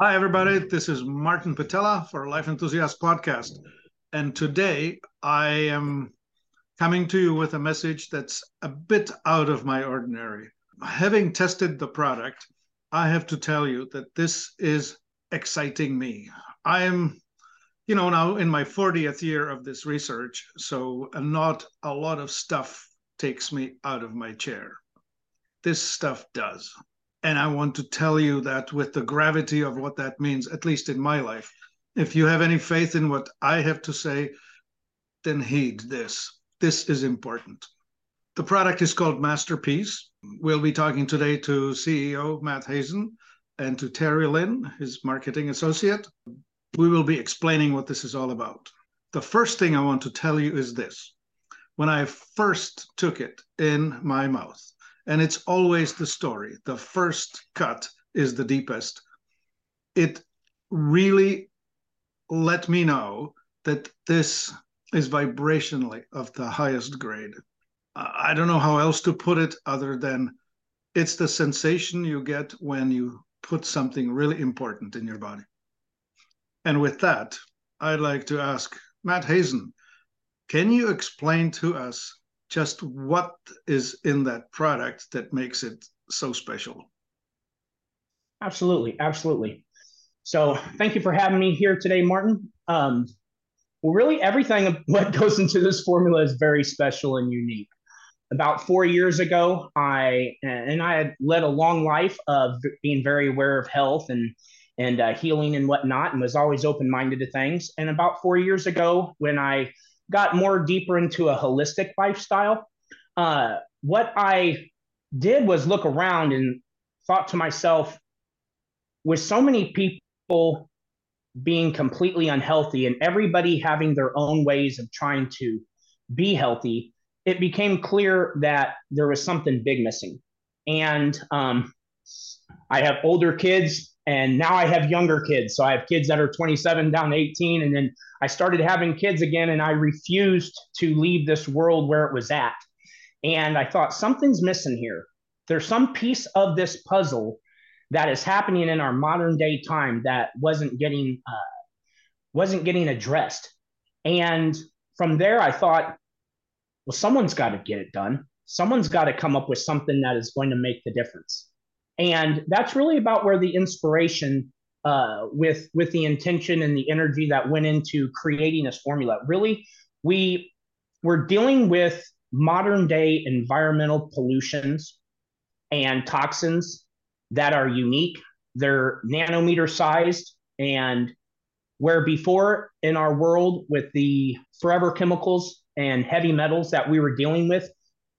Hi, everybody. This is Martin Pytela for Life Enthusiast Podcast. And today I am coming to you with a message that's a bit out of my ordinary. Having tested the product, I have to tell you that this is exciting me. I am, you know, now in my 40th year of this research, so not a lot of stuff takes me out of my chair. This stuff does. And I want to tell you that with the gravity of what that means, at least in my life. If you have any faith in what I have to say, then heed this. This is important. The product is called Master Peace. We'll be talking today to CEO Matt Hazen and to Teri Lynn, his marketing associate. We will be explaining what this is all about. The first thing I want to tell you is this. When I first took it in my mouth, and it's always the story. The first cut is the deepest. It really let me know that this is vibrationally of the highest grade. I don't know how else to put it other than it's the sensation you get when you put something really important in your body. And with that, I'd like to ask Matt Hazen, can you explain to us just what is in that product that makes it so special. Absolutely, absolutely. So, thank you for having me here today, Martin. Um, well, really, everything what goes into this formula is very special and unique. About four years ago, I and I had led a long life of being very aware of health and and uh, healing and whatnot, and was always open minded to things. And about four years ago, when I got more deeper into a holistic lifestyle, uh, what I did was look around and thought to myself, with so many people being completely unhealthy and everybody having their own ways of trying to be healthy, it became clear that there was something big missing. And um, I have older kids and now I have younger kids. So I have kids that are 27 down to 18. And then I started having kids again, and I refused to leave this world where it was at. And I thought something's missing here. There's some piece of this puzzle that is happening in our modern day time that wasn't getting uh, wasn't getting addressed. And from there, I thought, well, someone's got to get it done. Someone's got to come up with something that is going to make the difference. And that's really about where the inspiration uh, with with the intention and the energy that went into creating this formula. Really, we we're dealing with modern day environmental pollutions and toxins that are unique. They're nanometer sized, and where before in our world with the forever chemicals and heavy metals that we were dealing with,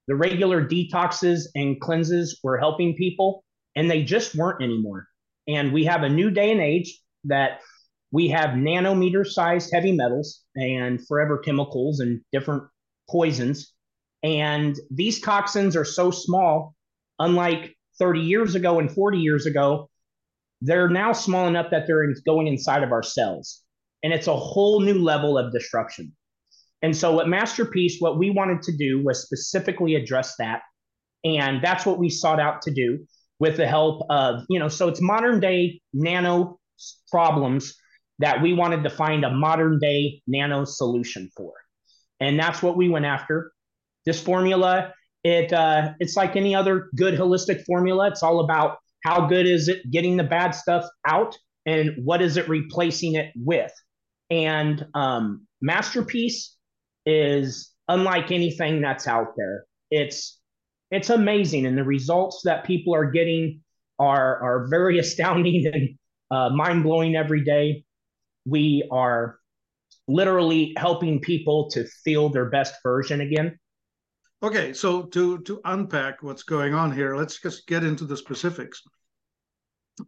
the regular detoxes and cleanses were helping people and they just weren't anymore. And we have a new day and age that we have nanometer sized heavy metals and forever chemicals and different poisons. And these toxins are so small, unlike 30 years ago and 40 years ago, they're now small enough that they're going inside of our cells. And it's a whole new level of disruption. And so, what Master Peace, what we wanted to do was specifically address that. And that's what we sought out to do with the help of, you know, so it's modern day nano problems that we wanted to find a modern day nano solution for. And that's what we went after. This formula, it uh, it's like any other good holistic formula. It's all about how good is it getting the bad stuff out and what is it replacing it with. And um, Master Peace is unlike anything that's out there. It's it's amazing, and the results that people are getting are are very astounding and uh, mind blowing every day. We are literally helping people to feel their best version again. Okay, so to to unpack what's going on here, let's just get into the specifics.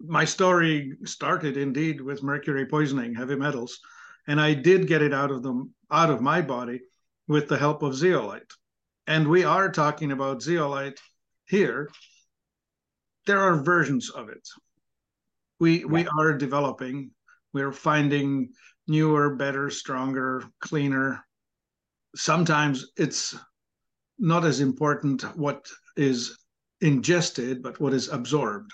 My story started indeed with mercury poisoning, heavy metals, and I did get it out of them out of my body with the help of zeolite and we are talking about zeolite here, there are versions of it. We yeah. we are developing. We're finding newer, better, stronger, cleaner. Sometimes it's not as important what is ingested, but what is absorbed.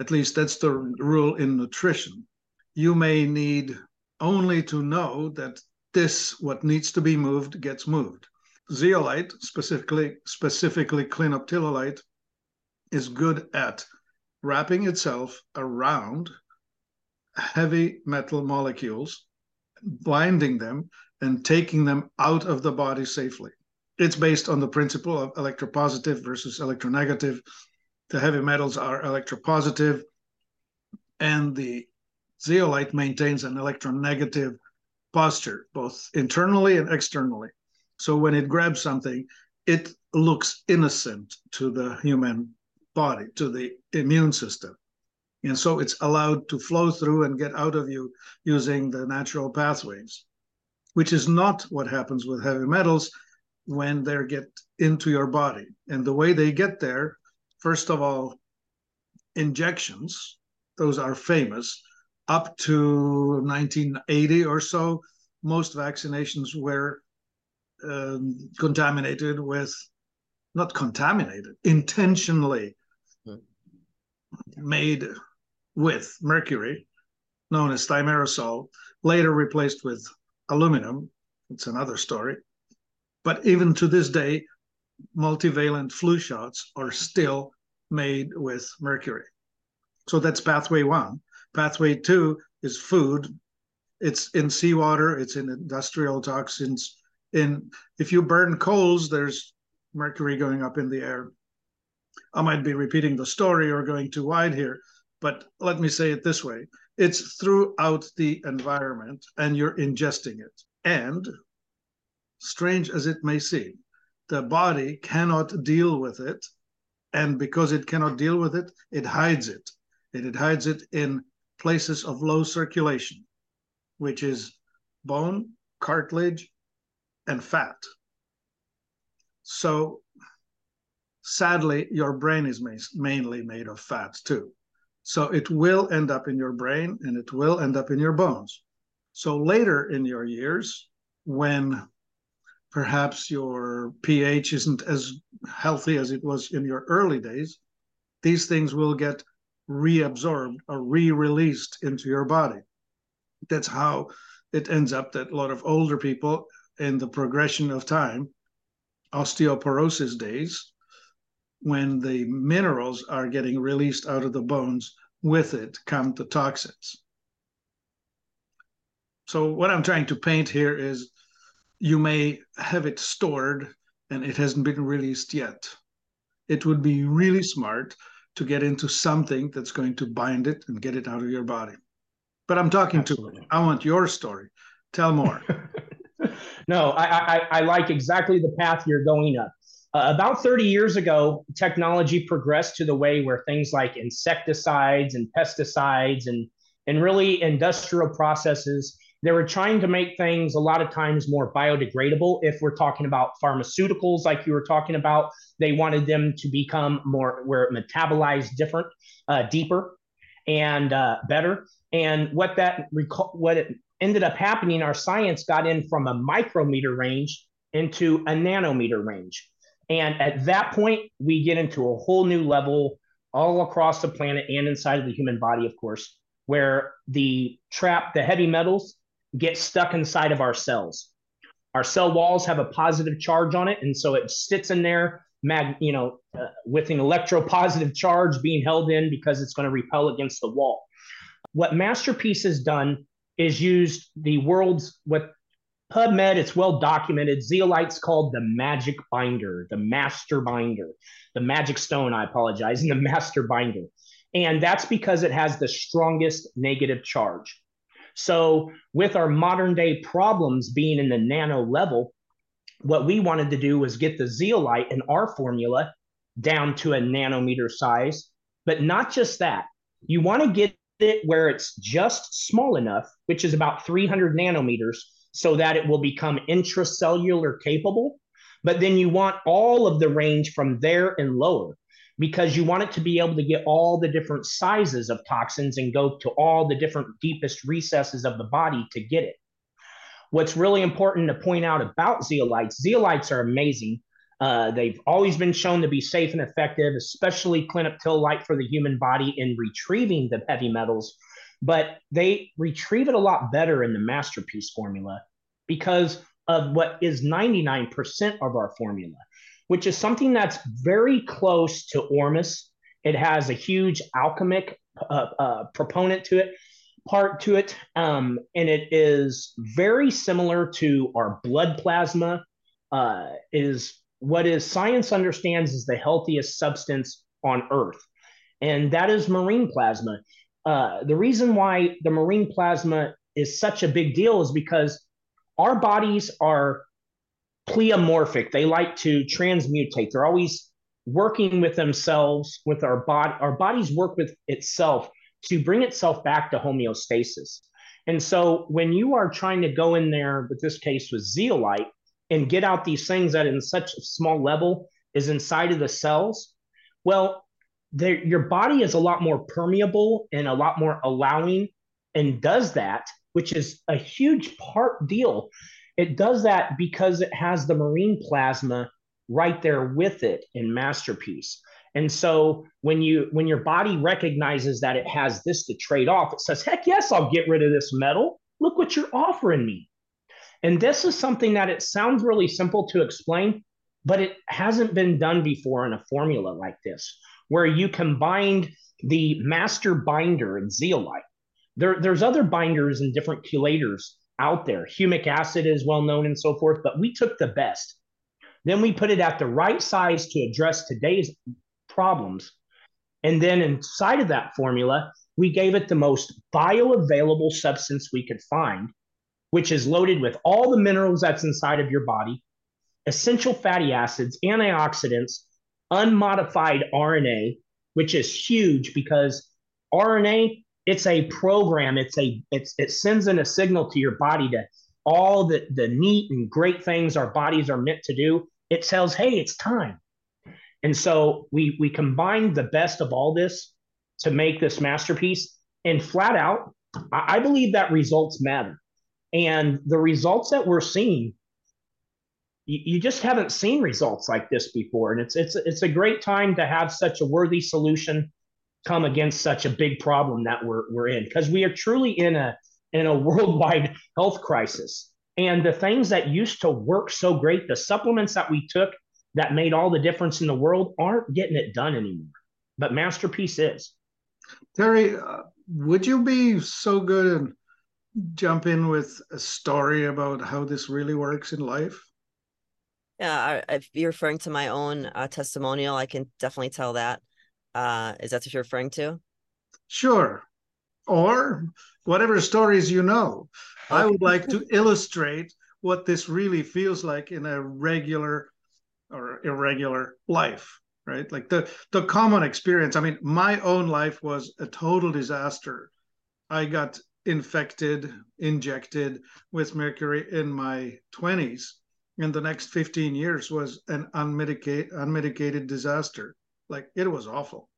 At least that's the rule in nutrition. you may need only to know that this, what needs to be moved, gets moved. Zeolite, specifically, specifically clinoptilolite, is good at wrapping itself around heavy metal molecules, binding them, and taking them out of the body safely. It's based on the principle of electropositive versus electronegative. The heavy metals are electropositive, and the zeolite maintains an electronegative posture, both internally and externally. So when it grabs something, it looks innocent to the human body, to the immune system. And so it's allowed to flow through and get out of you using the natural pathways, which is not what happens with heavy metals when they get into your body. And the way they get there, first of all, injections, those are famous. Up to 1980 or so, most vaccinations were um, contaminated with, not contaminated, intentionally hmm. made with mercury, known as thimerosal, later replaced with aluminum. It's another story. But even to this day, multivalent flu shots are still made with mercury. So that's pathway one. Pathway two is food. It's in seawater, it's in industrial toxins. In if you burn coals, there's mercury going up in the air. I might be repeating the story or going too wide here, but let me say it this way it's throughout the environment and you're ingesting it. And strange as it may seem, the body cannot deal with it. And because it cannot deal with it, it hides it. And it hides it in places of low circulation, which is bone, cartilage, and fat. So sadly, your brain is mainly made of fat too. So it will end up in your brain and it will end up in your bones. So later in your years, when perhaps your pH isn't as healthy as it was in your early days, these things will get reabsorbed or re-released into your body. That's how it ends up that a lot of older people in the progression of time, osteoporosis days, when the minerals are getting released out of the bones, with it come the toxins. So what I'm trying to paint here is you may have it stored and it hasn't been released yet. It would be really smart to get into something that's going to bind it and get it out of your body. But I'm talking Absolutely. to, I want your story. Tell more. no, I, I, I, like exactly the path you're going up. Uh, about 30 years ago, technology progressed to the way where things like insecticides and pesticides and, and really industrial processes they were trying to make things a lot of times more biodegradable. If we're talking about pharmaceuticals, like you were talking about, they wanted them to become more where it metabolized different, uh, deeper, and uh, better. And what that what it ended up happening, our science got in from a micrometer range into a nanometer range. And at that point, we get into a whole new level all across the planet and inside of the human body, of course, where the trap, the heavy metals, get stuck inside of our cells. Our cell walls have a positive charge on it, and so it sits in there, mag, you know, uh, with an electropositive charge being held in because it's going to repel against the wall. What Master Peace has done is used the world's what PubMed, it's well documented. Zeolite's called the magic binder, the master binder, the magic stone, I apologize, and the master binder. And that's because it has the strongest negative charge. So, with our modern day problems being in the nano level, what we wanted to do was get the zeolite in our formula down to a nanometer size. But not just that, you want to get it where it's just small enough, which is about 300 nanometers, so that it will become intracellular capable. But then you want all of the range from there and lower because you want it to be able to get all the different sizes of toxins and go to all the different deepest recesses of the body to get it. What's really important to point out about zeolites, zeolites are amazing. Uh, they've always been shown to be safe and effective, especially clinoptilolite for the human body in retrieving the heavy metals. but they retrieve it a lot better in the Master Peace formula because of what is 99% of our formula, which is something that's very close to Ormus. It has a huge alchemic uh, uh, proponent to it, part to it, um, and it is very similar to our blood plasma. Uh, is what is science understands is the healthiest substance on Earth, and that is marine plasma. Uh, the reason why the marine plasma is such a big deal is because our bodies are pleomorphic. They like to transmutate. They're always working with themselves, with our body. Our bodies work with itself to bring itself back to homeostasis. And so when you are trying to go in there, with this case with zeolite, and get out these things that in such a small level is inside of the cells, well, your body is a lot more permeable and a lot more allowing and does that, which is a huge part deal. It does that because it has the marine plasma right there with it in Master Peace. And so when you when your body recognizes that it has this to trade off, it says, "Heck yes, I'll get rid of this metal. Look what you're offering me." And this is something that it sounds really simple to explain, but it hasn't been done before in a formula like this where you combined the master binder and zeolite. There, there's other binders and different chelators out there. Humic acid is well known and so forth, but we took the best. Then we put it at the right size to address today's problems. And then inside of that formula, we gave it the most bioavailable substance we could find, which is loaded with all the minerals that's inside of your body, essential fatty acids, antioxidants, unmodified RNA, which is huge because RNA it's a program. It's a it's it sends in a signal to your body to all the the neat and great things our bodies are meant to do. It tells, hey, it's time. And so we we combined the best of all this to make this masterpiece. And flat out, I, I believe that results matter. And the results that we're seeing you, you just haven't seen results like this before, and it's it's it's a great time to have such a worthy solution come against such a big problem that we're we're in because we are truly in a in a worldwide health crisis. And the things that used to work so great, the supplements that we took that made all the difference in the world aren't getting it done anymore. But Master Peace is. Teri, uh, would you be so good and jump in with a story about how this really works in life? Yeah, if you're referring to my own uh, testimonial, I can definitely tell that. Uh, is that what you're referring to? Sure. Or whatever stories you know. I would like to illustrate what this really feels like in a regular or irregular life, right? Like the the common experience. I mean, my own life was a total disaster. I got infected, injected with mercury in my 20s in the next 15 years was an unmitigated unmitigated disaster. Like it was awful.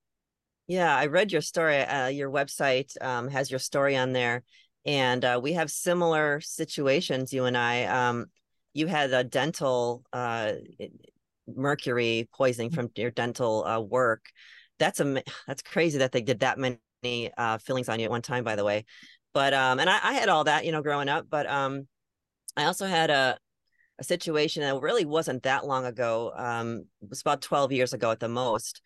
Yeah i read your story uh, your website um, has your story on there. And uh, we have similar situations you and i. Um, you had a dental uh, mercury poisoning from your dental uh, work. That's a that's crazy that they did that many uh, fillings on you at one time by the way but um and I, I had all that you know growing up but um i also had a a situation that really wasn't that long ago. Um, it was about 12 years ago at the most.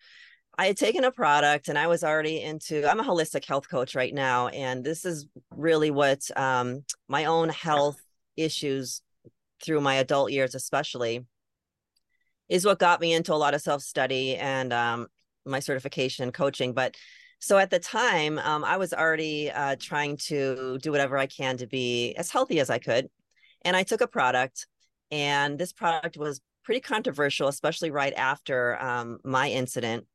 I had taken a product and I was already into, I'm a holistic health coach right now. And this is really what um, my own health issues through my adult years, especially, is what got me into a lot of self study and um, my certification coaching. But so at the time, um, I was already uh, trying to do whatever I can to be as healthy as I could. And I took a product and this product was pretty controversial, especially right after um, my incident.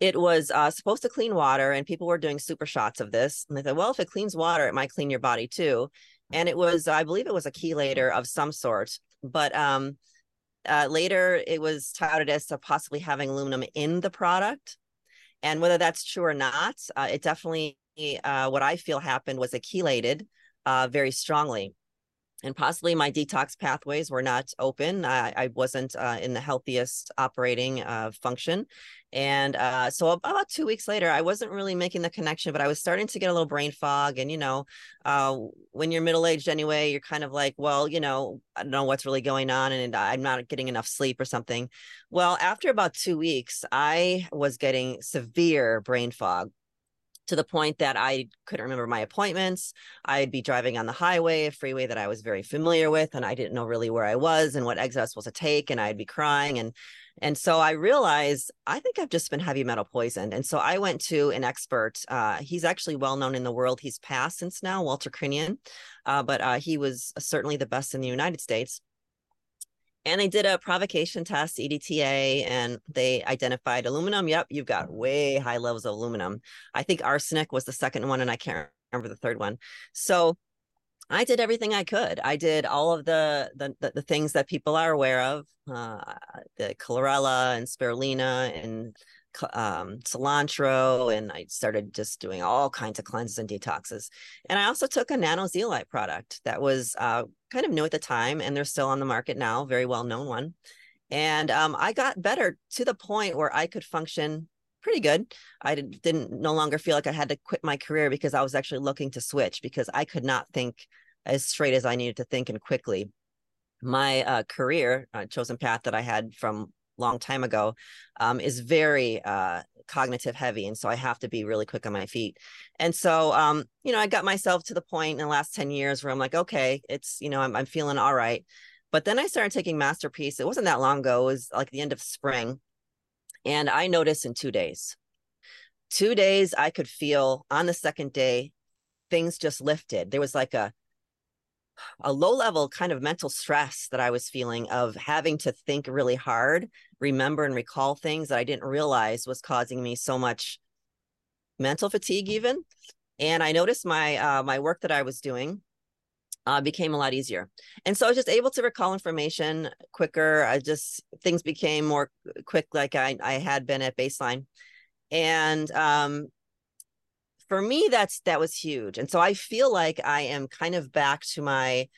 It was uh, supposed to clean water, and people were doing super shots of this. And they thought, well, if it cleans water, it might clean your body too. And it was, I believe, it was a chelator of some sort. But um, uh, later, it was touted as to possibly having aluminum in the product. And whether that's true or not, uh, it definitely, uh, what I feel happened was it chelated uh, very strongly and possibly my detox pathways were not open. I, I wasn't uh, in the healthiest operating uh, function. And uh, so about two weeks later, I wasn't really making the connection, but I was starting to get a little brain fog. And, you know, uh, when you're middle aged anyway, you're kind of like, well, you know, I don't know what's really going on and I'm not getting enough sleep or something. Well, after about two weeks, I was getting severe brain fog to the point that I couldn't remember my appointments. I'd be driving on the highway, a freeway that I was very familiar with, and I didn't know really where I was and what exit I was supposed to take, and I'd be crying. And and so I realized I think I've just been heavy metal poisoned. And so I went to an expert. Uh, he's actually well known in the world. He's passed since now, Walter Crinnion, uh, but uh, he was certainly the best in the United States and they did a provocation test edta and they identified aluminum. Yep you've got way high levels of aluminum. I think arsenic was the second one and i can't remember the third one. So i did everything i could. I did all of the the, the, the things that people are aware of uh, the chlorella and spirulina and um, cilantro and I started just doing all kinds of cleanses and detoxes. And I also took a nano zeolite product that was uh, kind of new at the time and they're still on the market now, very well known one. And um, I got better to the point where I could function pretty good. I didn't no longer feel like I had to quit my career because I was actually looking to switch because I could not think as straight as I needed to think and quickly. My uh, career, uh, chosen path that I had from long time ago um, is very uh, cognitive heavy and so i have to be really quick on my feet. And so um, you know i got myself to the point in the last 10 years where i'm like okay it's you know i'm, I'm feeling all right. But then i started taking Master Peace. It wasn't that long ago. It was like the end of spring. And i noticed in two days. Two days i could feel on the second day things just lifted. There was like a a low level kind of mental stress that I was feeling of having to think really hard, remember and recall things that I didn't realize was causing me so much mental fatigue even. And I noticed my uh, my work that I was doing uh, became a lot easier. And so I was just able to recall information quicker. I just things became more quick like I, I had been at baseline. And um, for me that's that was huge and so i feel like i am kind of back to my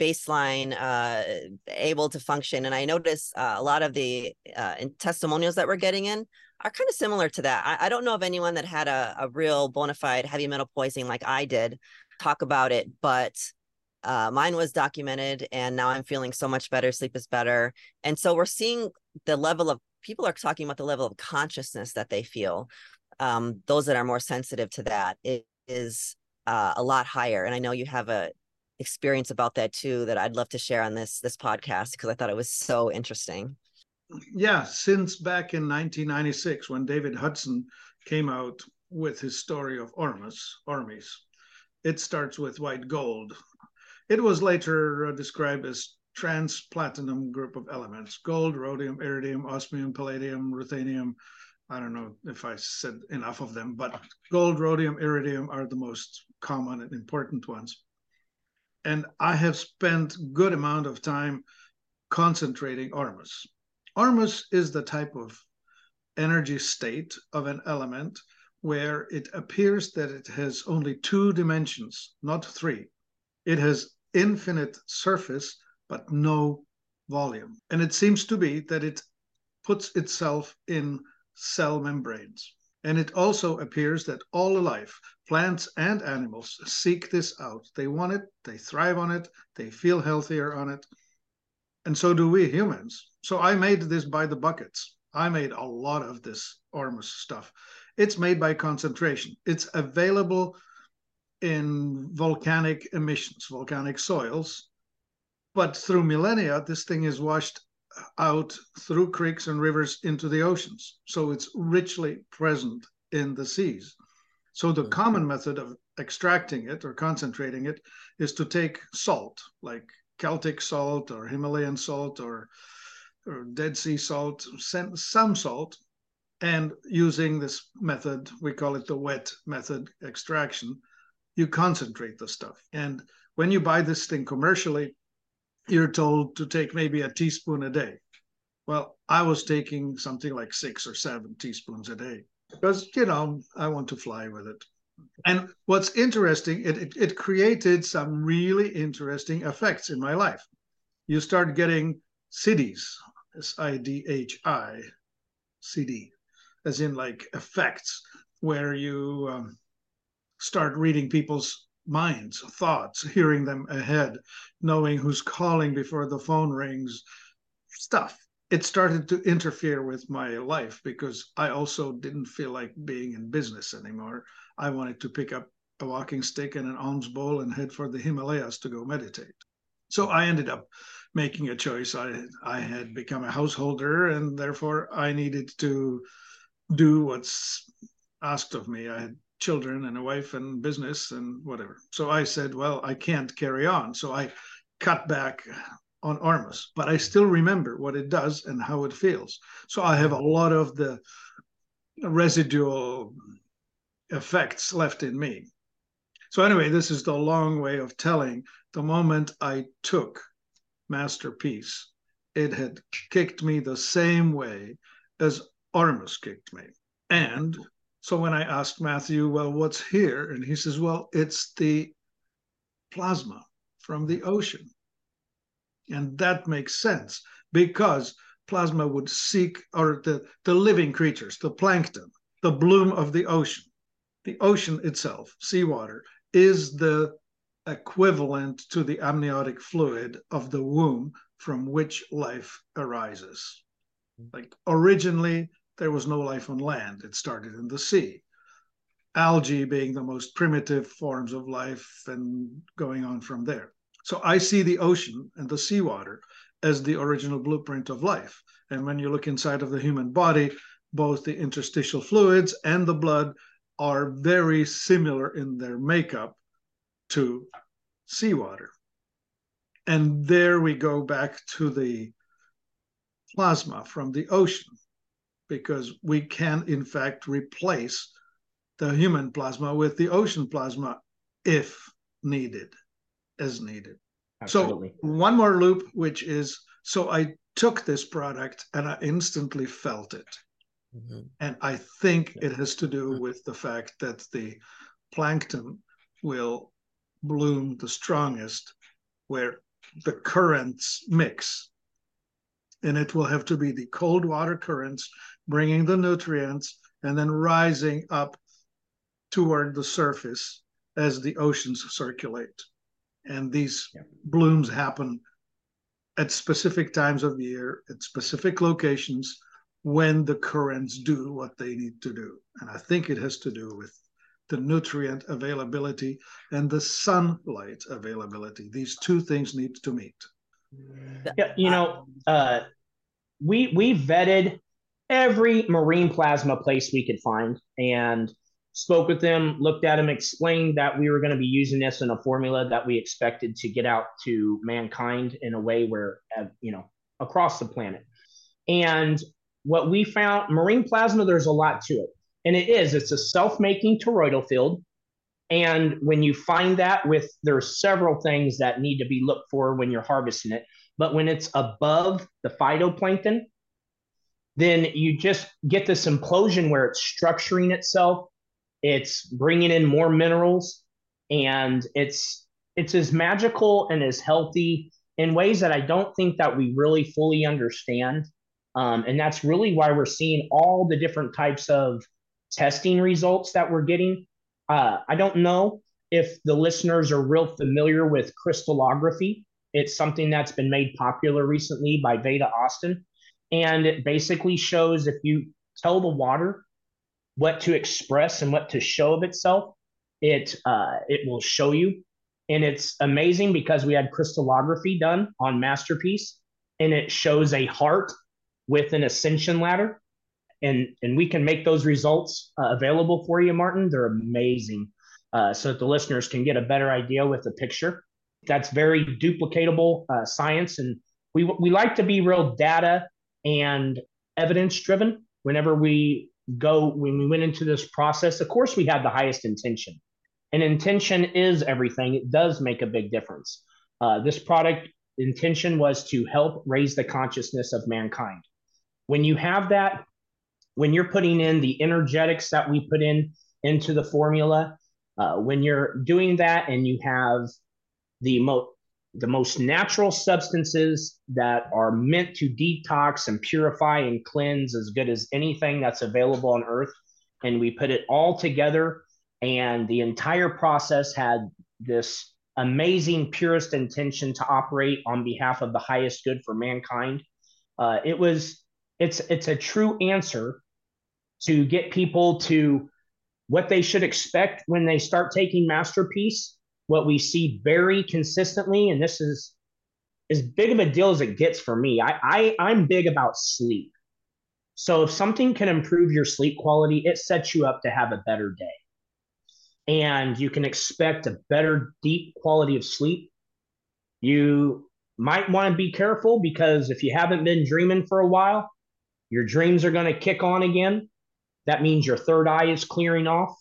baseline uh able to function and i notice uh, a lot of the uh, testimonials that we're getting in are kind of similar to that. I, I don't know of anyone that had a, a real bona fide heavy metal poisoning like i did talk about it but uh, mine was documented and now i'm feeling so much better sleep is better and so we're seeing the level of people are talking about the level of consciousness that they feel um, those that are more sensitive to that is uh, a lot higher. And I know you have a experience about that too that I'd love to share on this this podcast because I thought it was so interesting. Yeah, since back in 1996 when David Hudson came out with his story of Ormus, Ormes, it starts with white gold. It was later uh, described as trans platinum group of elements: gold, rhodium, iridium, osmium, palladium, ruthenium, I don't know if I said enough of them, but gold, rhodium, iridium are the most common and important ones. And I have spent good amount of time concentrating Ormus. Ormus is the type of energy state of an element where it appears that it has only two dimensions, not three. It has infinite surface, but no volume. And it seems to be that it puts itself in cell membranes. And it also appears that all life, plants and animals, seek this out. They want it, they thrive on it, they feel healthier on it. And so do we humans. So I made this by the buckets. I made a lot of this Ormus stuff. It's made by concentration. It's available in volcanic emissions, volcanic soils. But through millennia, this thing is washed out through creeks and rivers into the oceans. So it's richly present in the seas. So the common method of extracting it or concentrating it is to take salt, like Celtic salt or Himalayan salt or, or Dead Sea salt, some salt, and using this method, we call it the wet method extraction, you concentrate the stuff. And when you buy this thing commercially, you're told to take maybe a teaspoon a day. Well, I was taking something like six or seven teaspoons a day because, you know, I want to fly with it. And what's interesting, it, it, it created some really interesting effects in my life. You start getting siddhis, S I D H I, C D, as in like effects, where you um, start reading people's minds, thoughts, hearing them ahead, knowing who's calling before the phone rings, stuff. It started to interfere with my life because I also didn't feel like being in business anymore. I wanted to pick up a walking stick and an alms bowl and head for the Himalayas to go meditate. So I ended up making a choice. I I had become a householder and therefore I needed to do what's asked of me. I had children and a wife and business and whatever. So I said, well, I can't carry on. So I cut back on Ormus, but I still remember what it does and how it feels. So I have a lot of the residual effects left in me. So anyway, this is the long way of telling the moment I took Master Peace, it had kicked me the same way as Ormus kicked me. And so when I asked Matthew, well, what's here? And he says, well, it's the plasma from the ocean. And that makes sense because plasma would seek, or the, the living creatures, the plankton, the bloom of the ocean. The ocean itself, seawater, is the equivalent to the amniotic fluid of the womb from which life arises. Mm. Like originally, there was no life on land. It started in the sea. Algae being the most primitive forms of life and going on from there. So I see the ocean and the seawater as the original blueprint of life. And when you look inside of the human body, both the interstitial fluids and the blood are very similar in their makeup to seawater. And there we go back to the plasma from the ocean because we can, in fact, replace the human plasma with the ocean plasma if needed, as needed. Absolutely. So, one more loop, which is so I took this product and I instantly felt it. Mm-hmm. And I think it has to do with the fact that the plankton will bloom the strongest where the currents mix and it will have to be the cold water currents bringing the nutrients and then rising up toward the surface as the oceans circulate. And these yeah. blooms happen at specific times of year, at specific locations, when the currents do what they need to do. And I think it has to do with the nutrient availability and the sunlight availability. These two things need to meet. Yeah, you know, uh, we we vetted every marine plasma place we could find and spoke with them, looked at them, explained that we were going to be using this in a formula that we expected to get out to mankind in a way where, you know, across the planet. And what we found, marine plasma, there's a lot to it. And it is, it's a self making toroidal field. And when you find that with, there's several things that need to be looked for when you're harvesting it. But when it's above the phytoplankton, then you just get this implosion where it's structuring itself, it's bringing in more minerals, and it's it's as magical and as healthy in ways that I don't think that we really fully understand. Um, and that's really why we're seeing all the different types of testing results that we're getting. Uh, I don't know if the listeners are real familiar with crystallography. It's something that's been made popular recently by Veda Austin. And it basically shows if you tell the water what to express and what to show of itself, it uh, it will show you. And it's amazing because we had crystallography done on Master Peace, and it shows a heart with an ascension ladder and and we can make those results uh, available for you, Martin. They're amazing, uh, so that the listeners can get a better idea with the picture. That's very duplicatable uh, science, and we we like to be real data and evidence driven. Whenever we go, when we went into this process, of course, we had the highest intention, and intention is everything. It does make a big difference. Uh, this product intention was to help raise the consciousness of mankind. When you have that when you're putting in the energetics that we put in into the formula Uh, when you're doing that and you have the most the most natural substances that are meant to detox and purify and cleanse as good as anything that's available on earth. And we put it all together and the entire process had this amazing purest intention to operate on behalf of the highest good for mankind. Uh, it was it's it's a true answer to get people to what they should expect when they start taking Master Peace what we see very consistently and this is as big of a deal as it gets for me. I, I i'm big about sleep. So if something can improve your sleep quality it sets you up to have a better day. And you can expect a better deep quality of sleep. You might want to be careful because if you haven't been dreaming for a while your dreams are going to kick on again. That means your third eye is clearing off.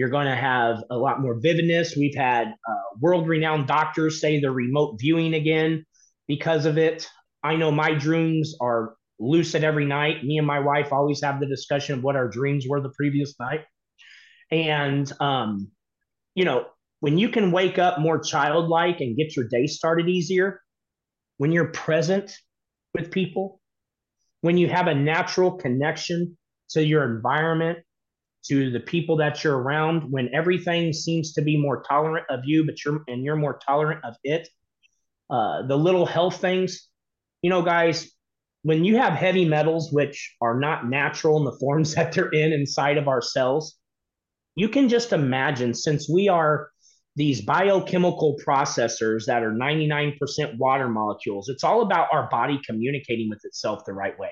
You're going to have a lot more vividness. We've had uh, world renowned doctors say they're remote viewing again because of it. I know my dreams are lucid every night. Me and my wife always have the discussion of what our dreams were the previous night. And, um, you know, when you can wake up more childlike and get your day started easier, when you're present with people, when you have a natural connection to your environment, to the people that you're around, when everything seems to be more tolerant of you, but you're and you're more tolerant of it. Uh, the little health things, you know, guys, when you have heavy metals which are not natural in the forms that they're in inside of our cells, you can just imagine since we are these biochemical processors that are 99% water molecules, it's all about our body communicating with itself the right way.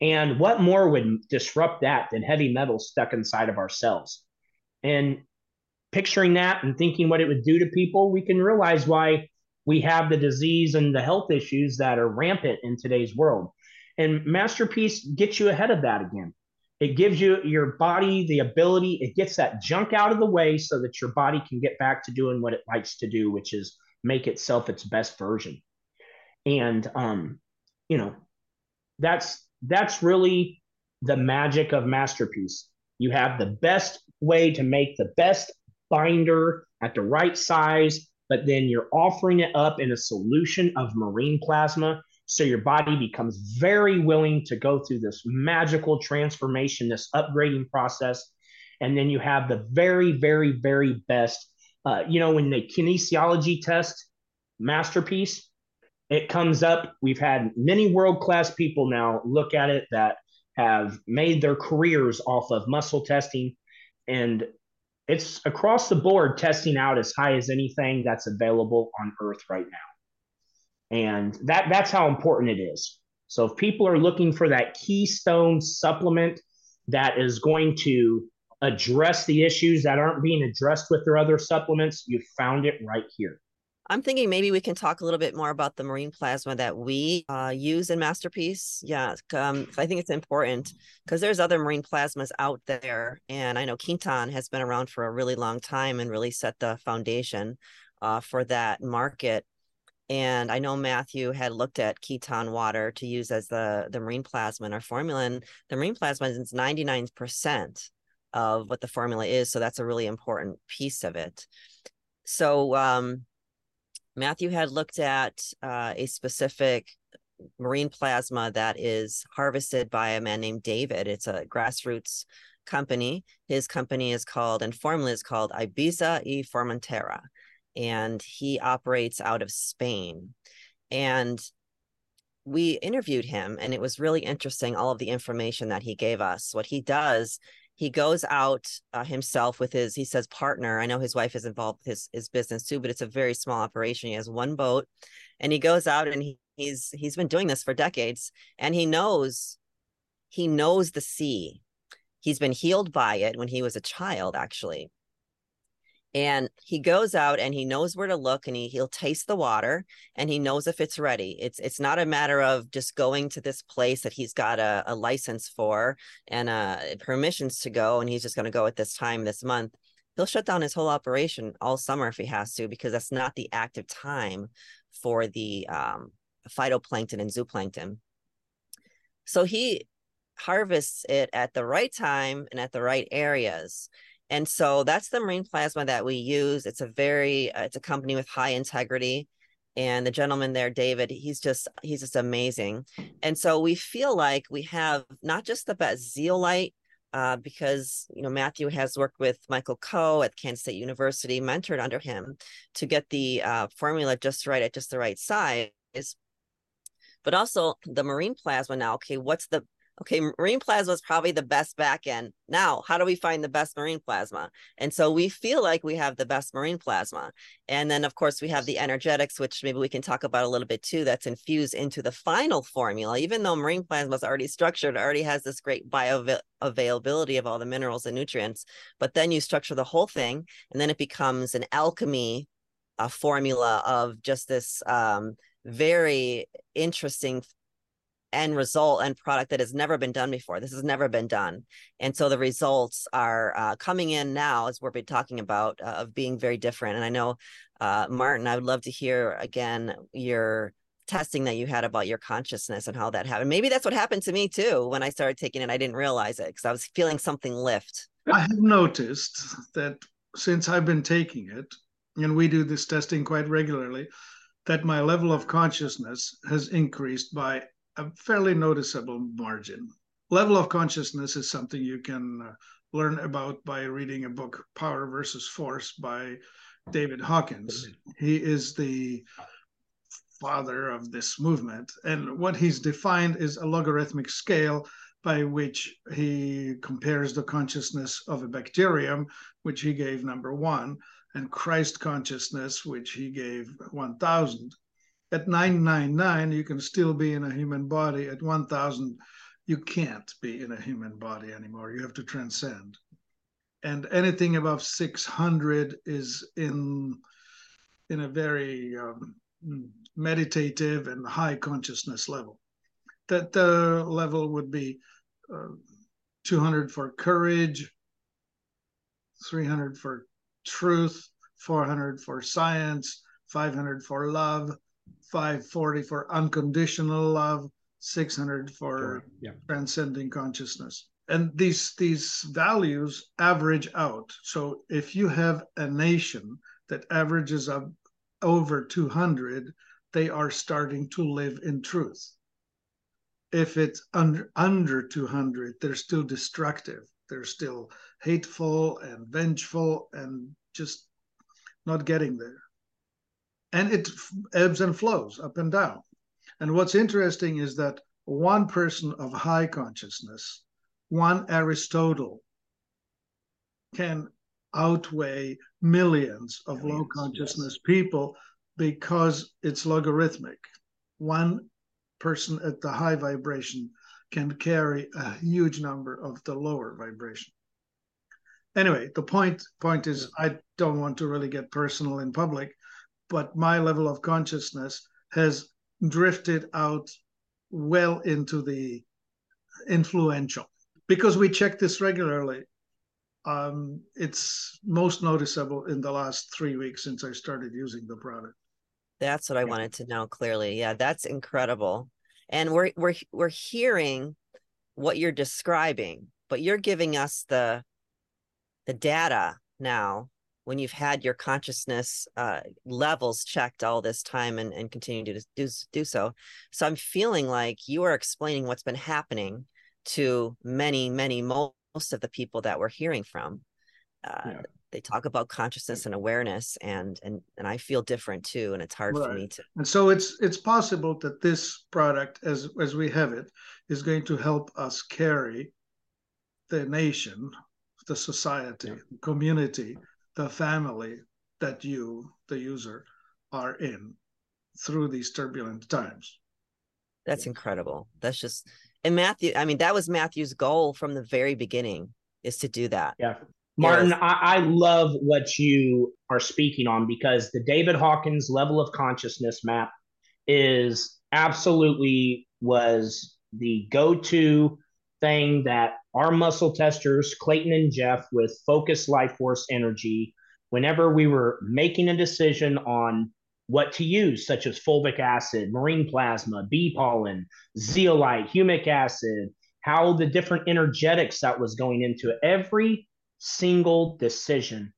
And what more would disrupt that than heavy metals stuck inside of ourselves? And picturing that and thinking what it would do to people, we can realize why we have the disease and the health issues that are rampant in today's world. And Master Peace gets you ahead of that again. It gives you your body the ability, it gets that junk out of the way so that your body can get back to doing what it likes to do, which is make itself its best version. And um, you know, that's that's really the magic of Master Peace. You have the best way to make the best binder at the right size, but then you're offering it up in a solution of marine plasma. So your body becomes very willing to go through this magical transformation, this upgrading process. And then you have the very, very, very best. Uh, you know, when the kinesiology test Master Peace, it comes up. We've had many world class people now look at it that have made their careers off of muscle testing. And it's across the board testing out as high as anything that's available on earth right now. And that that's how important it is. So if people are looking for that keystone supplement that is going to address the issues that aren't being addressed with their other supplements, you found it right here. I'm thinking maybe we can talk a little bit more about the marine plasma that we uh, use in Master Peace. Yeah, um, I think it's important because there's other marine plasmas out there, and I know Quinton has been around for a really long time and really set the foundation uh, for that market. And I know Matthew had looked at ketone water to use as the the marine plasma in our formula, and the marine plasma is 99 percent of what the formula is, so that's a really important piece of it. So um, Matthew had looked at uh, a specific marine plasma that is harvested by a man named David. It's a grassroots company. His company is called, and formula is called Ibiza y Formentera, and he operates out of Spain. And we interviewed him, and it was really interesting all of the information that he gave us. What he does he goes out uh, himself with his he says partner. I know his wife is involved with his his business too but it's a very small operation. He has one boat and he goes out and he, he's he's been doing this for decades and he knows he knows the sea. He's been healed by it when he was a child actually and he goes out and he knows where to look and he he'll taste the water and he knows if it's ready. It's it's not a matter of just going to this place that he's got a, a license for and uh permissions to go and he's just going to go at this time this month. He'll shut down his whole operation all summer if he has to because that's not the active time for the um, phytoplankton and zooplankton. So he harvests it at the right time and at the right areas And so that's the marine plasma that we use. It's a very, uh, it's a company with high integrity. And the gentleman there, David, he's just, he's just amazing. And so we feel like we have not just the best zeolite, uh, because you know Matthew has worked with Michael Coe at Kansas State University, mentored under him to get the uh, formula just right at just the right size. But also the marine plasma now. Okay, what's the okay, marine plasma is probably the best back end. Now, how do we find the best marine plasma? And so we feel like we have the best marine plasma. And then, of course, we have the energetics, which maybe we can talk about a little bit too, that's infused into the final formula. Even though marine plasma is already structured, already has this great bioavailability of all the minerals and nutrients. But then you structure the whole thing, and then it becomes an alchemy a formula of just this um, very interesting end result and product that has never been done before. This has never been done. And so the results are uh, coming in now as we're talking about uh, of being very different. And I know, uh, Martin, I would love to hear again your testing that you had about your consciousness and how that happened. Maybe that's what happened to me too. When I started taking it, I didn't realize it because I was feeling something lift. I have noticed that since I've been taking it, and we do this testing quite regularly, that my level of consciousness has increased by a fairly noticeable margin. Level of consciousness is something you can uh, learn about by reading a book, Power versus Force, by David Hawkins. He is the father of this movement. And what he's defined is a logarithmic scale by which he compares the consciousness of a bacterium, which he gave number one, and Christ consciousness, which he gave 1000 at 999 you can still be in a human body. At 1000 you can't be in a human body anymore. You have to transcend. And anything above 600 is in in a very um, meditative and high consciousness level. That the level would be uh, 200 for courage 300 for truth 400 for science 500 for love 540 for unconditional love, 600 for yeah. transcending consciousness. And these these values average out. So if you have a nation that averages up over 200, they are starting to live in truth. If it's under under 200, they're still destructive. They're still hateful and vengeful and just not getting there and it ebbs and flows up and down. And what's interesting is that one person of high consciousness, one Aristotle, can outweigh millions of millions, low consciousness yes. people because it's logarithmic. One person at the high vibration can carry a huge number of the lower vibration. Anyway, the point point is I don't want to really get personal in public, but my level of consciousness has drifted out well into the influential because we check this regularly. Um, it's most noticeable in the last three weeks since I started using the product. That's what I wanted to know clearly. Yeah, that's incredible. And we're we're we're hearing what you're describing, but you're giving us the the data now when you've had your consciousness uh, levels checked all this time and, and continue to do, do so. So I'm feeling like you are explaining what's been happening to many, many, most of the people that we're hearing from. Uh, yeah. They talk about consciousness and awareness, and and and I feel different too, and it's hard right. for me to. And so it's it's possible that this product, as as we have it, is going to help us carry the nation, the society, yeah. the community the family that you, the user, are in through these turbulent times. That's incredible. That's just and Matthew, I mean, that was Matthew's goal from the very beginning is to do that. Yeah. Martin, I, I, love what you are speaking on because the David Hawkins level of consciousness map is absolutely was the go-to thing that our muscle testers, Clayton and Jeff, with Focus Life Force Energy, whenever we were making a decision on what to use, such as fulvic acid, marine plasma, bee pollen, zeolite, humic acid, how the different energetics that was going into it, every single decision,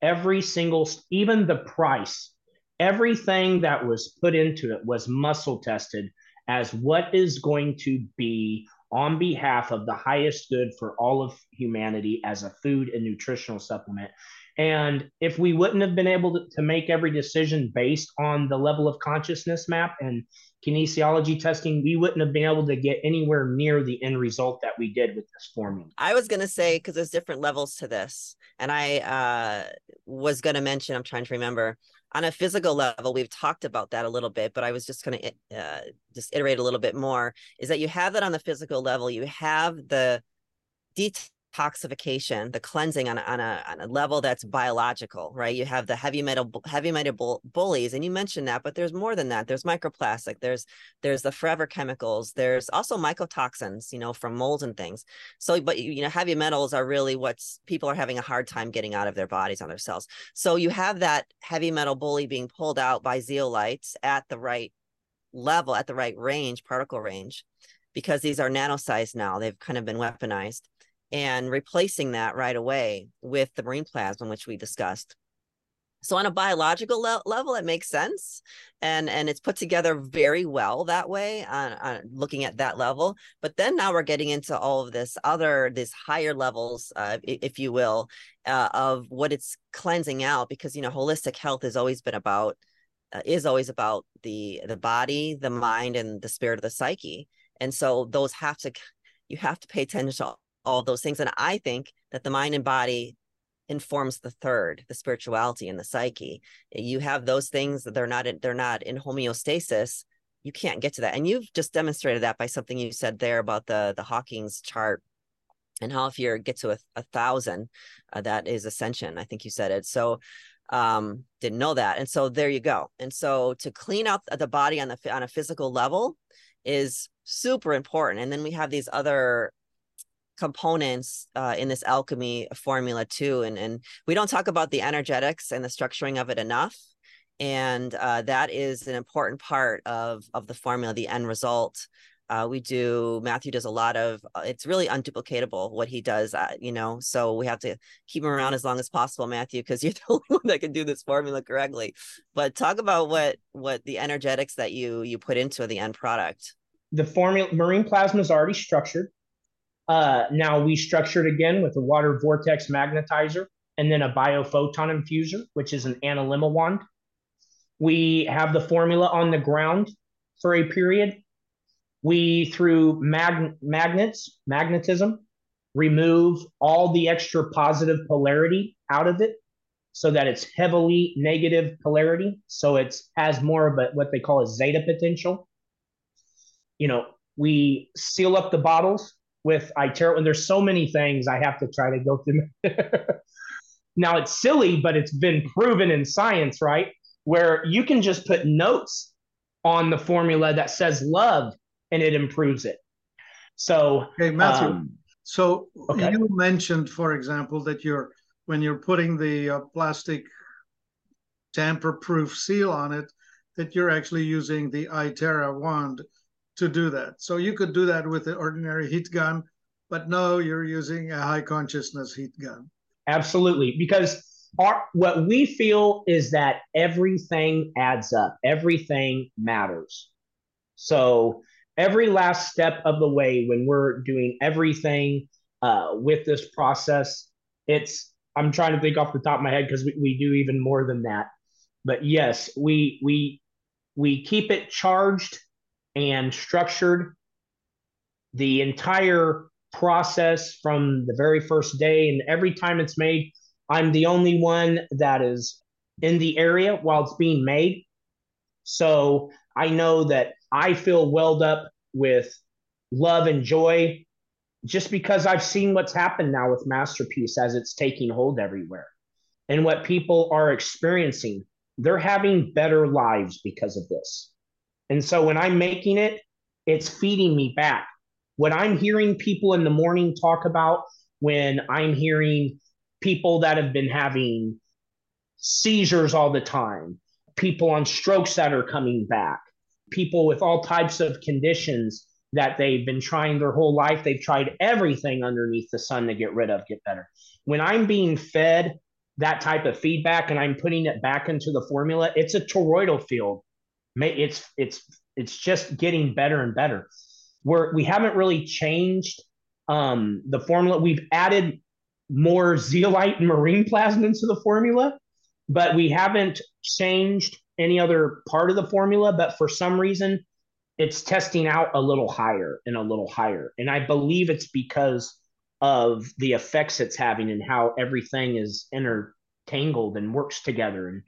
every single, even the price, everything that was put into it was muscle tested as what is going to be on behalf of the highest good for all of humanity as a food and nutritional supplement. And if we wouldn't have been able to, to, make every decision based on the level of consciousness map and kinesiology testing, we wouldn't have been able to get anywhere near the end result that we did with this formula. I was going to say, because there's different levels to this. And I uh, was going to mention, I'm trying to remember, on a physical level, we've talked about that a little bit, but I was just going to uh, just iterate a little bit more is that you have that on the physical level, you have the detail detoxification, the cleansing on a, on a on a level that's biological, right? You have the heavy metal heavy metal bullies, and you mentioned that, but there's more than that. There's microplastic. There's there's the forever chemicals. There's also mycotoxins, you know, from molds and things. So, but you know, heavy metals are really what's people are having a hard time getting out of their bodies on their cells. So you have that heavy metal bully being pulled out by zeolites at the right level, at the right range, particle range because these are nano sized now. They've kind of been weaponized and replacing that right away with the marine plasma, which we discussed. So on a biological le- level, it makes sense, and and it's put together very well that way. On, on, looking at that level, but then now we're getting into all of this other, these higher levels, uh, if you will, uh, of what it's cleansing out. Because you know, holistic health has always been about, uh, is always about the the body, the mind, and the spirit of the psyche. And so those have to, you have to pay attention to all those things. And I think that the mind and body informs the third, the spirituality and the psyche. You have those things that they're not in, they're not in homeostasis. You can't get to that. And you've just demonstrated that by something you said there about the the Hawkins chart and how if you get to a, a thousand, uh, that is ascension. I think you said it. So um didn't know that and so there you go and so to clean out the body on the on a physical level is super important and then we have these other components uh, in this alchemy formula too and and we don't talk about the energetics and the structuring of it enough. And uh, that is an important part of of the formula the end result. Uh, we do matthew does a lot of uh, it's really unduplicatable what he does uh, you know so we have to keep him around as long as possible matthew because you're the only one that can do this formula correctly. But talk about what what the energetics that you you put into the end product. The formula marine plasma is already structured uh, now we structured again with a water vortex magnetizer and then a biophoton infuser, which is an analemma wand. We have the formula on the ground for a period. We, through mag- magnets, magnetism, remove all the extra positive polarity out of it so that it's heavily negative polarity. So it has more of a, what they call a zeta potential. You know, we seal up the bottles with iTero, and there's so many things I have to try to go through. now it's silly, but it's been proven in science, right? Where you can just put notes on the formula that says love and it improves it. So, okay, Matthew. Um, so okay. you mentioned, for example, that you're when you're putting the uh, plastic tamper-proof seal on it, that you're actually using the iTero wand to do that. So you could do that with the ordinary heat gun, but no, you're using a high consciousness heat gun. Absolutely, because our, what we feel is that everything adds up, everything matters. So every last step of the way, when we're doing everything uh, with this process, it's I'm trying to think off the top of my head because we, we do even more than that. But yes, we we we keep it charged and structured the entire process from the very first day. And every time it's made, I'm the only one that is in the area while it's being made. So I know that I feel welled up with love and joy just because I've seen what's happened now with Master Peace as it's taking hold everywhere and what people are experiencing. They're having better lives because of this. And so when I'm making it, it's feeding me back. What I'm hearing people in the morning talk about, when I'm hearing people that have been having seizures all the time, people on strokes that are coming back, people with all types of conditions that they've been trying their whole life. They've tried everything underneath the sun to get rid of, get better. When I'm being fed that type of feedback and I'm putting it back into the formula, it's a toroidal field. It's it's it's just getting better and better. We're we haven't really changed um, the formula. We've added more zeolite and marine plasma into the formula, but we haven't changed any other part of the formula. But for some reason, it's testing out a little higher and a little higher. And I believe it's because of the effects it's having and how everything is intertangled and works together and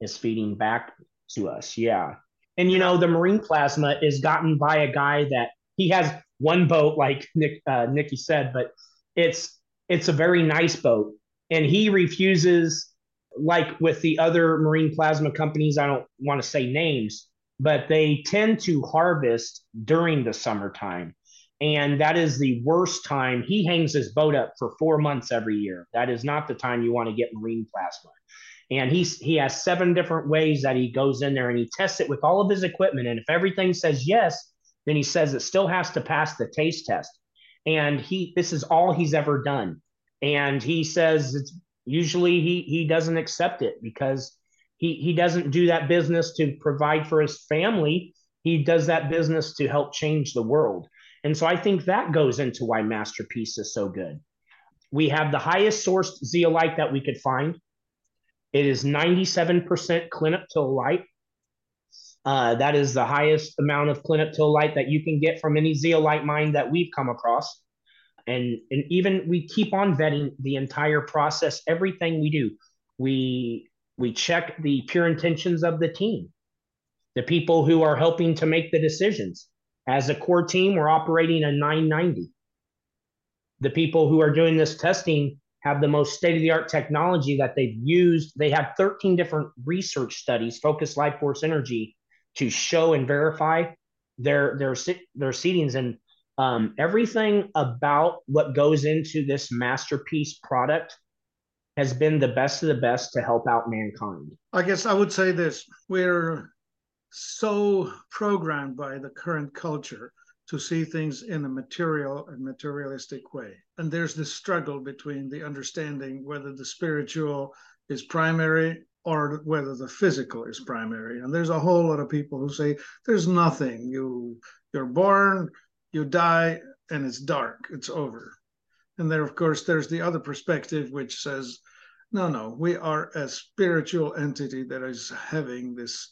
is feeding back to us. Yeah. And you know, the marine plasma is gotten by a guy that he has one boat, like Nick uh, Nikki said, but it's it's a very nice boat, and he refuses, like with the other marine plasma companies. I don't want to say names, but they tend to harvest during the summertime. And that is the worst time. He hangs his boat up for four months every year. That is not the time you want to get marine plasma. And he's he has seven different ways that he goes in there and he tests it with all of his equipment. And if everything says yes, then he says it still has to pass the taste test. And he this is all he's ever done. And he says it's usually he he doesn't accept it because he he doesn't do that business to provide for his family he does that business to help change the world and so i think that goes into why Master Peace is so good we have the highest sourced zeolite that we could find it is 97% clinoptilolite uh, that is the highest amount of clinoptilolite that you can get from any zeolite mine that we've come across and and even we keep on vetting the entire process everything we do we we check the pure intentions of the team, the people who are helping to make the decisions. As a core team, we're operating a 990. The people who are doing this testing have the most state of the art technology that they've used. They have 13 different research studies, focused life force energy, to show and verify their their their seedings and um, everything about what goes into this Master Peace product has been the best of the best to help out mankind. I guess I would say this we're so programmed by the current culture to see things in a material and materialistic way. And there's this struggle between the understanding whether the spiritual is primary or whether the physical is primary. And there's a whole lot of people who say there's nothing. You you're born, you die, and it's dark. It's over. And there, of course, there's the other perspective which says, no, no, we are a spiritual entity that is having this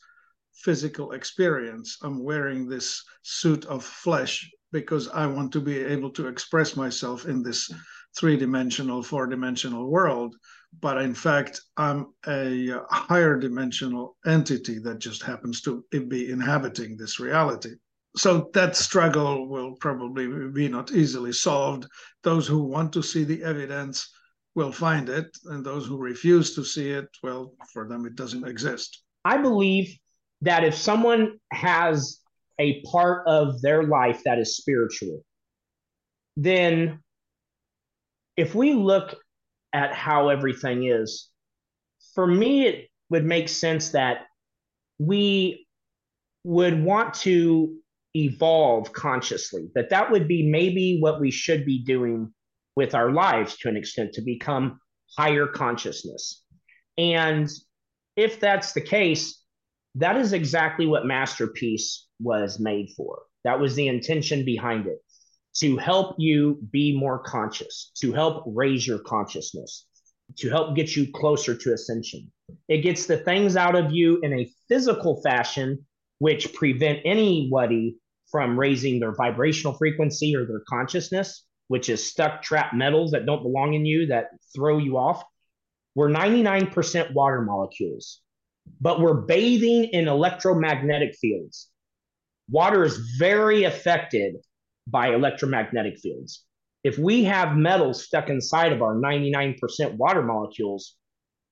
physical experience. I'm wearing this suit of flesh because I want to be able to express myself in this three dimensional, four dimensional world. But in fact, I'm a higher dimensional entity that just happens to be inhabiting this reality so that struggle will probably be not easily solved. Those who want to see the evidence will find it, and those who refuse to see it, well, for them it doesn't exist. I believe that if someone has a part of their life that is spiritual, then if we look at how everything is, for me, it would make sense that we would want to evolve consciously that that would be maybe what we should be doing with our lives to an extent to become higher consciousness. And if that's the case that is exactly what Master Peace was made for. That was the intention behind it to help you be more conscious to help raise your consciousness to help get you closer to ascension. It gets the things out of you in a physical fashion which prevent anybody from raising their vibrational frequency or their consciousness, which is stuck trapped metals that don't belong in you that throw you off. We're 99% water molecules, but we're bathing in electromagnetic fields. Water is very affected by electromagnetic fields. If we have metals stuck inside of our 99% water molecules,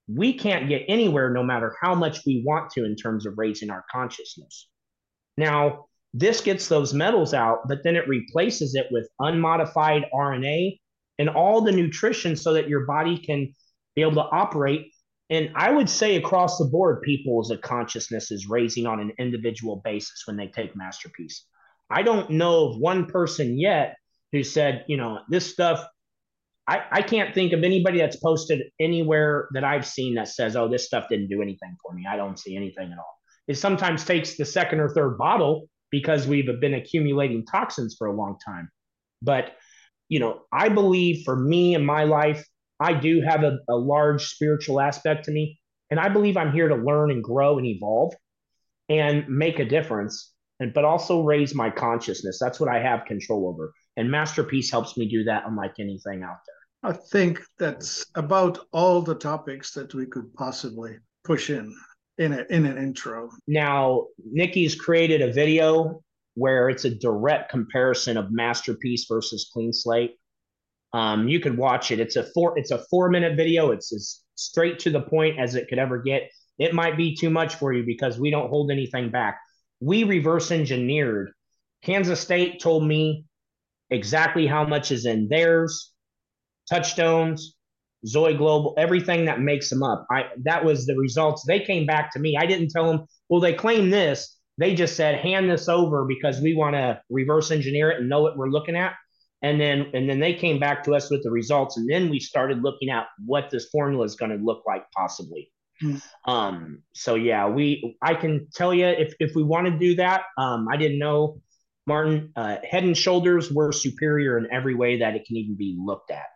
we can't get anywhere no matter how much we want to in terms of raising our consciousness. Now, this gets those metals out, but then it replaces it with unmodified RNA and all the nutrition so that your body can be able to operate. And I would say across the board, people's consciousness is raising on an individual basis when they take Master Peace. I don't know of one person yet who said, you know, this stuff. I, I can't think of anybody that's posted anywhere that I've seen that says, oh, this stuff didn't do anything for me. I don't see anything at all. It sometimes takes the second or third bottle because we've been accumulating toxins for a long time. But, you know, I believe for me in my life, I do have a, a large spiritual aspect to me. And I believe I'm here to learn and grow and evolve and make a difference, and but also raise my consciousness. That's what I have control over. And Master Peace helps me do that unlike anything out there. I think that's about all the topics that we could possibly push in in a, in an intro. Now, Nikki's created a video where it's a direct comparison of Master Peace versus Clean Slate. Um, you can watch it. It's a four it's a four minute video. It's as straight to the point as it could ever get. It might be too much for you because we don't hold anything back. We reverse engineered. Kansas State told me exactly how much is in theirs, touchstones, Zoe Global, everything that makes them up. I that was the results. They came back to me. I didn't tell them, well, they claim this. They just said, hand this over because we want to reverse engineer it and know what we're looking at. And then and then they came back to us with the results. And then we started looking at what this formula is going to look like possibly. Mm-hmm. Um, so yeah, we I can tell you if if we want to do that, um, I didn't know Martin, uh, head and shoulders were superior in every way that it can even be looked at.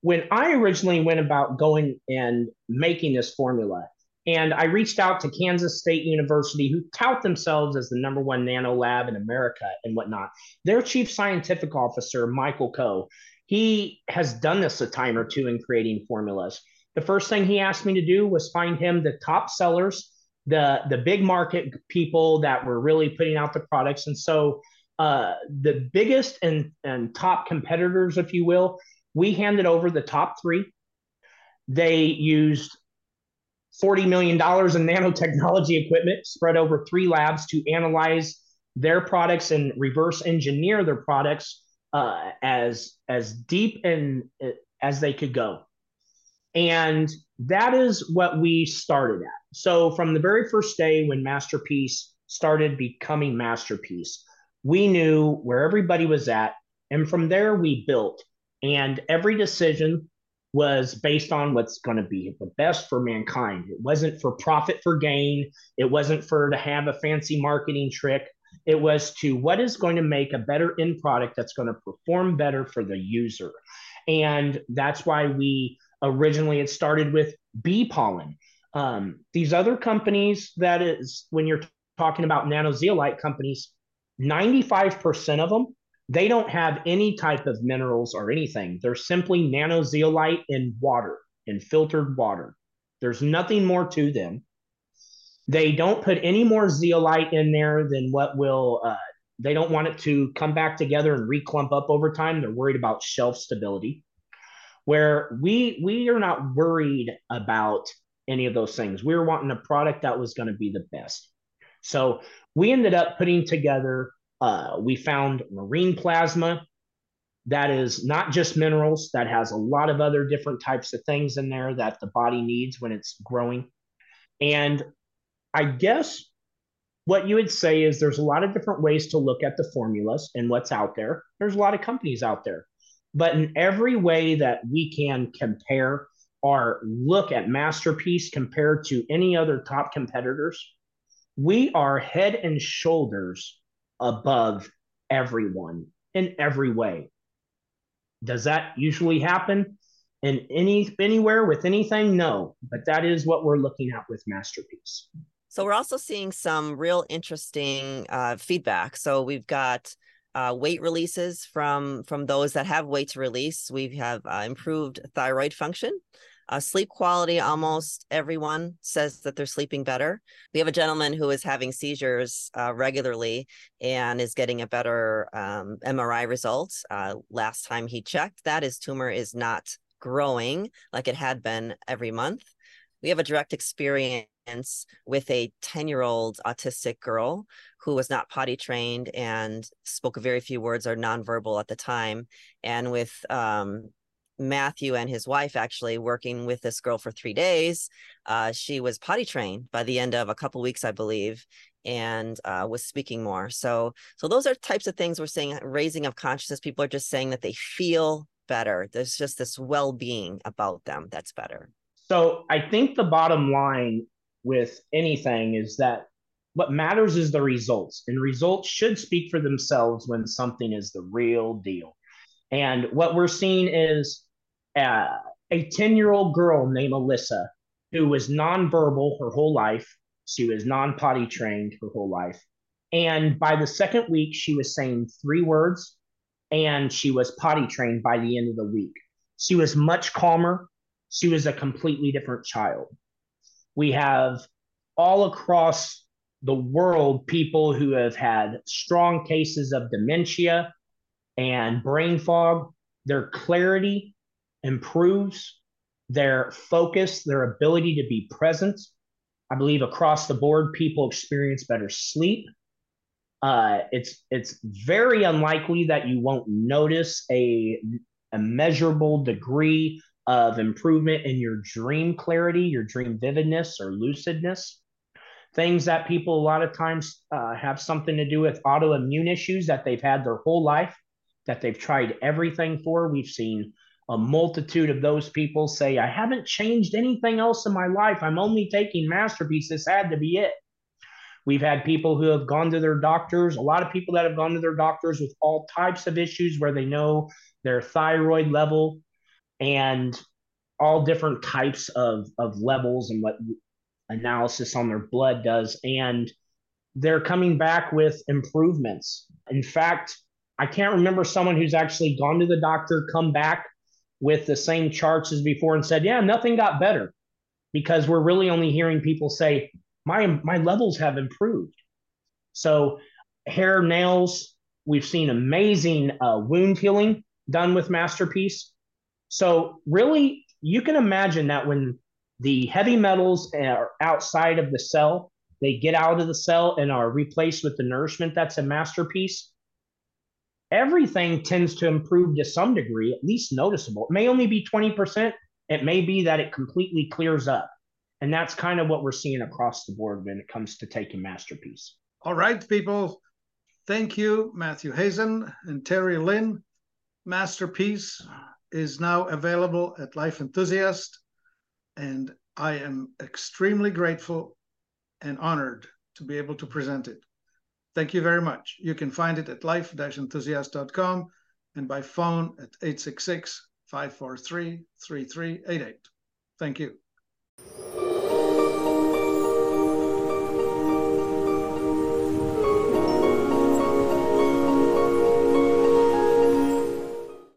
When I originally went about going and making this formula, and I reached out to Kansas State University, who tout themselves as the number one nano lab in America and whatnot. Their chief scientific officer, Michael Coe, he has done this a time or two in creating formulas. The first thing he asked me to do was find him the top sellers the the big market people that were really putting out the products and so uh, the biggest and and top competitors if you will we handed over the top three they used $40 million in nanotechnology equipment spread over three labs to analyze their products and reverse engineer their products uh, as as deep and uh, as they could go and that is what we started at. So from the very first day when Master Peace started becoming Master Peace we knew where everybody was at. And from there, we built. And every decision was based on what's going to be the best for mankind. It wasn't for profit for gain. It wasn't for to have a fancy marketing trick. It was to what is going to make a better end product that's going to perform better for the user. And that's why we Originally, it started with bee pollen. Um, these other companies, that is, when you're talking about nanozeolite companies, 95% of them, they don't have any type of minerals or anything. They're simply nanozeolite in water, in filtered water. There's nothing more to them. They don't put any more zeolite in there than what will, uh, they don't want it to come back together and reclump up over time. They're worried about shelf stability where we we are not worried about any of those things. We were wanting a product that was going to be the best. So we ended up putting together. Uh, we found marine plasma. That is not just minerals that has a lot of other different types of things in there that the body needs when it's growing. And i guess what you would say is there's a lot of different ways to look at the formulas and what's out there. There's a lot of companies out there. But in every way that we can compare our look at Master Peace compared to any other top competitors, we are head and shoulders above everyone in every way. Does that usually happen in any anywhere with anything? No, but that is what we're looking at with Master Peace. So we're also seeing some real interesting uh, feedback. So we've got uh, weight releases from from those that have weight to release. We have uh, improved thyroid function. Uh, sleep quality, almost everyone says that they're sleeping better. We have a gentleman who is having seizures uh, regularly and is getting a better um, MRI result. Uh, last time he checked, that his tumor is not growing like it had been every month. We have a direct experience with a 10 year old autistic girl who was not potty trained and spoke very few words or nonverbal at the time. And with um, Matthew and his wife actually working with this girl for three days, uh, she was potty trained by the end of a couple weeks, I believe. and uh, was speaking more. So, so those are types of things we're seeing Raising of consciousness. People are just saying that they feel better. There's just this well-being about them that's better. So, I think the bottom line with anything is that what matters is the results, and results should speak for themselves when something is the real deal. And what we're seeing is uh, a 10 year old girl named Alyssa who was nonverbal her whole life. She was non potty trained her whole life. And by the second week, she was saying three words and she was potty trained by the end of the week. She was much calmer. She was a completely different child. We have all across the world people who have had strong cases of dementia and brain fog. Their clarity improves, their focus, their ability to be present. I believe across the board, people experience better sleep. Uh, it's it's very unlikely that you won't notice a, a measurable degree of improvement in your dream clarity, your dream vividness or lucidness. Things that people a lot of times uh, have something to do with autoimmune issues that they've had their whole life, that they've tried everything for. We've seen a multitude of those people say, I haven't changed anything else in my life. I'm only taking Master Peace. This had to be it. We've had people who have gone to their doctors, a lot of people that have gone to their doctors with all types of issues where they know their thyroid level and all different types of, of levels and what analysis on their blood does. And they're coming back with improvements. In fact, I can't remember someone who's actually gone to the doctor, come back with the same charts as before, and said, Yeah, nothing got better because we're really only hearing people say, My, my levels have improved. So, hair, nails, we've seen amazing uh, wound healing done with Master Peace. So, really, you can imagine that when the heavy metals are outside of the cell, they get out of the cell and are replaced with the nourishment that's a masterpiece. Everything tends to improve to some degree, at least noticeable. It may only be 20%. It may be that it completely clears up. And that's kind of what we're seeing across the board when it comes to taking Master Peace. All right, people. Thank you, Matthew Hazen and Teri Lynn. Master Peace is now available at Life Enthusiast, and I am extremely grateful and honored to be able to present it. Thank you very much. You can find it at life-enthusiast.com and by phone at 866 543 3388. Thank you.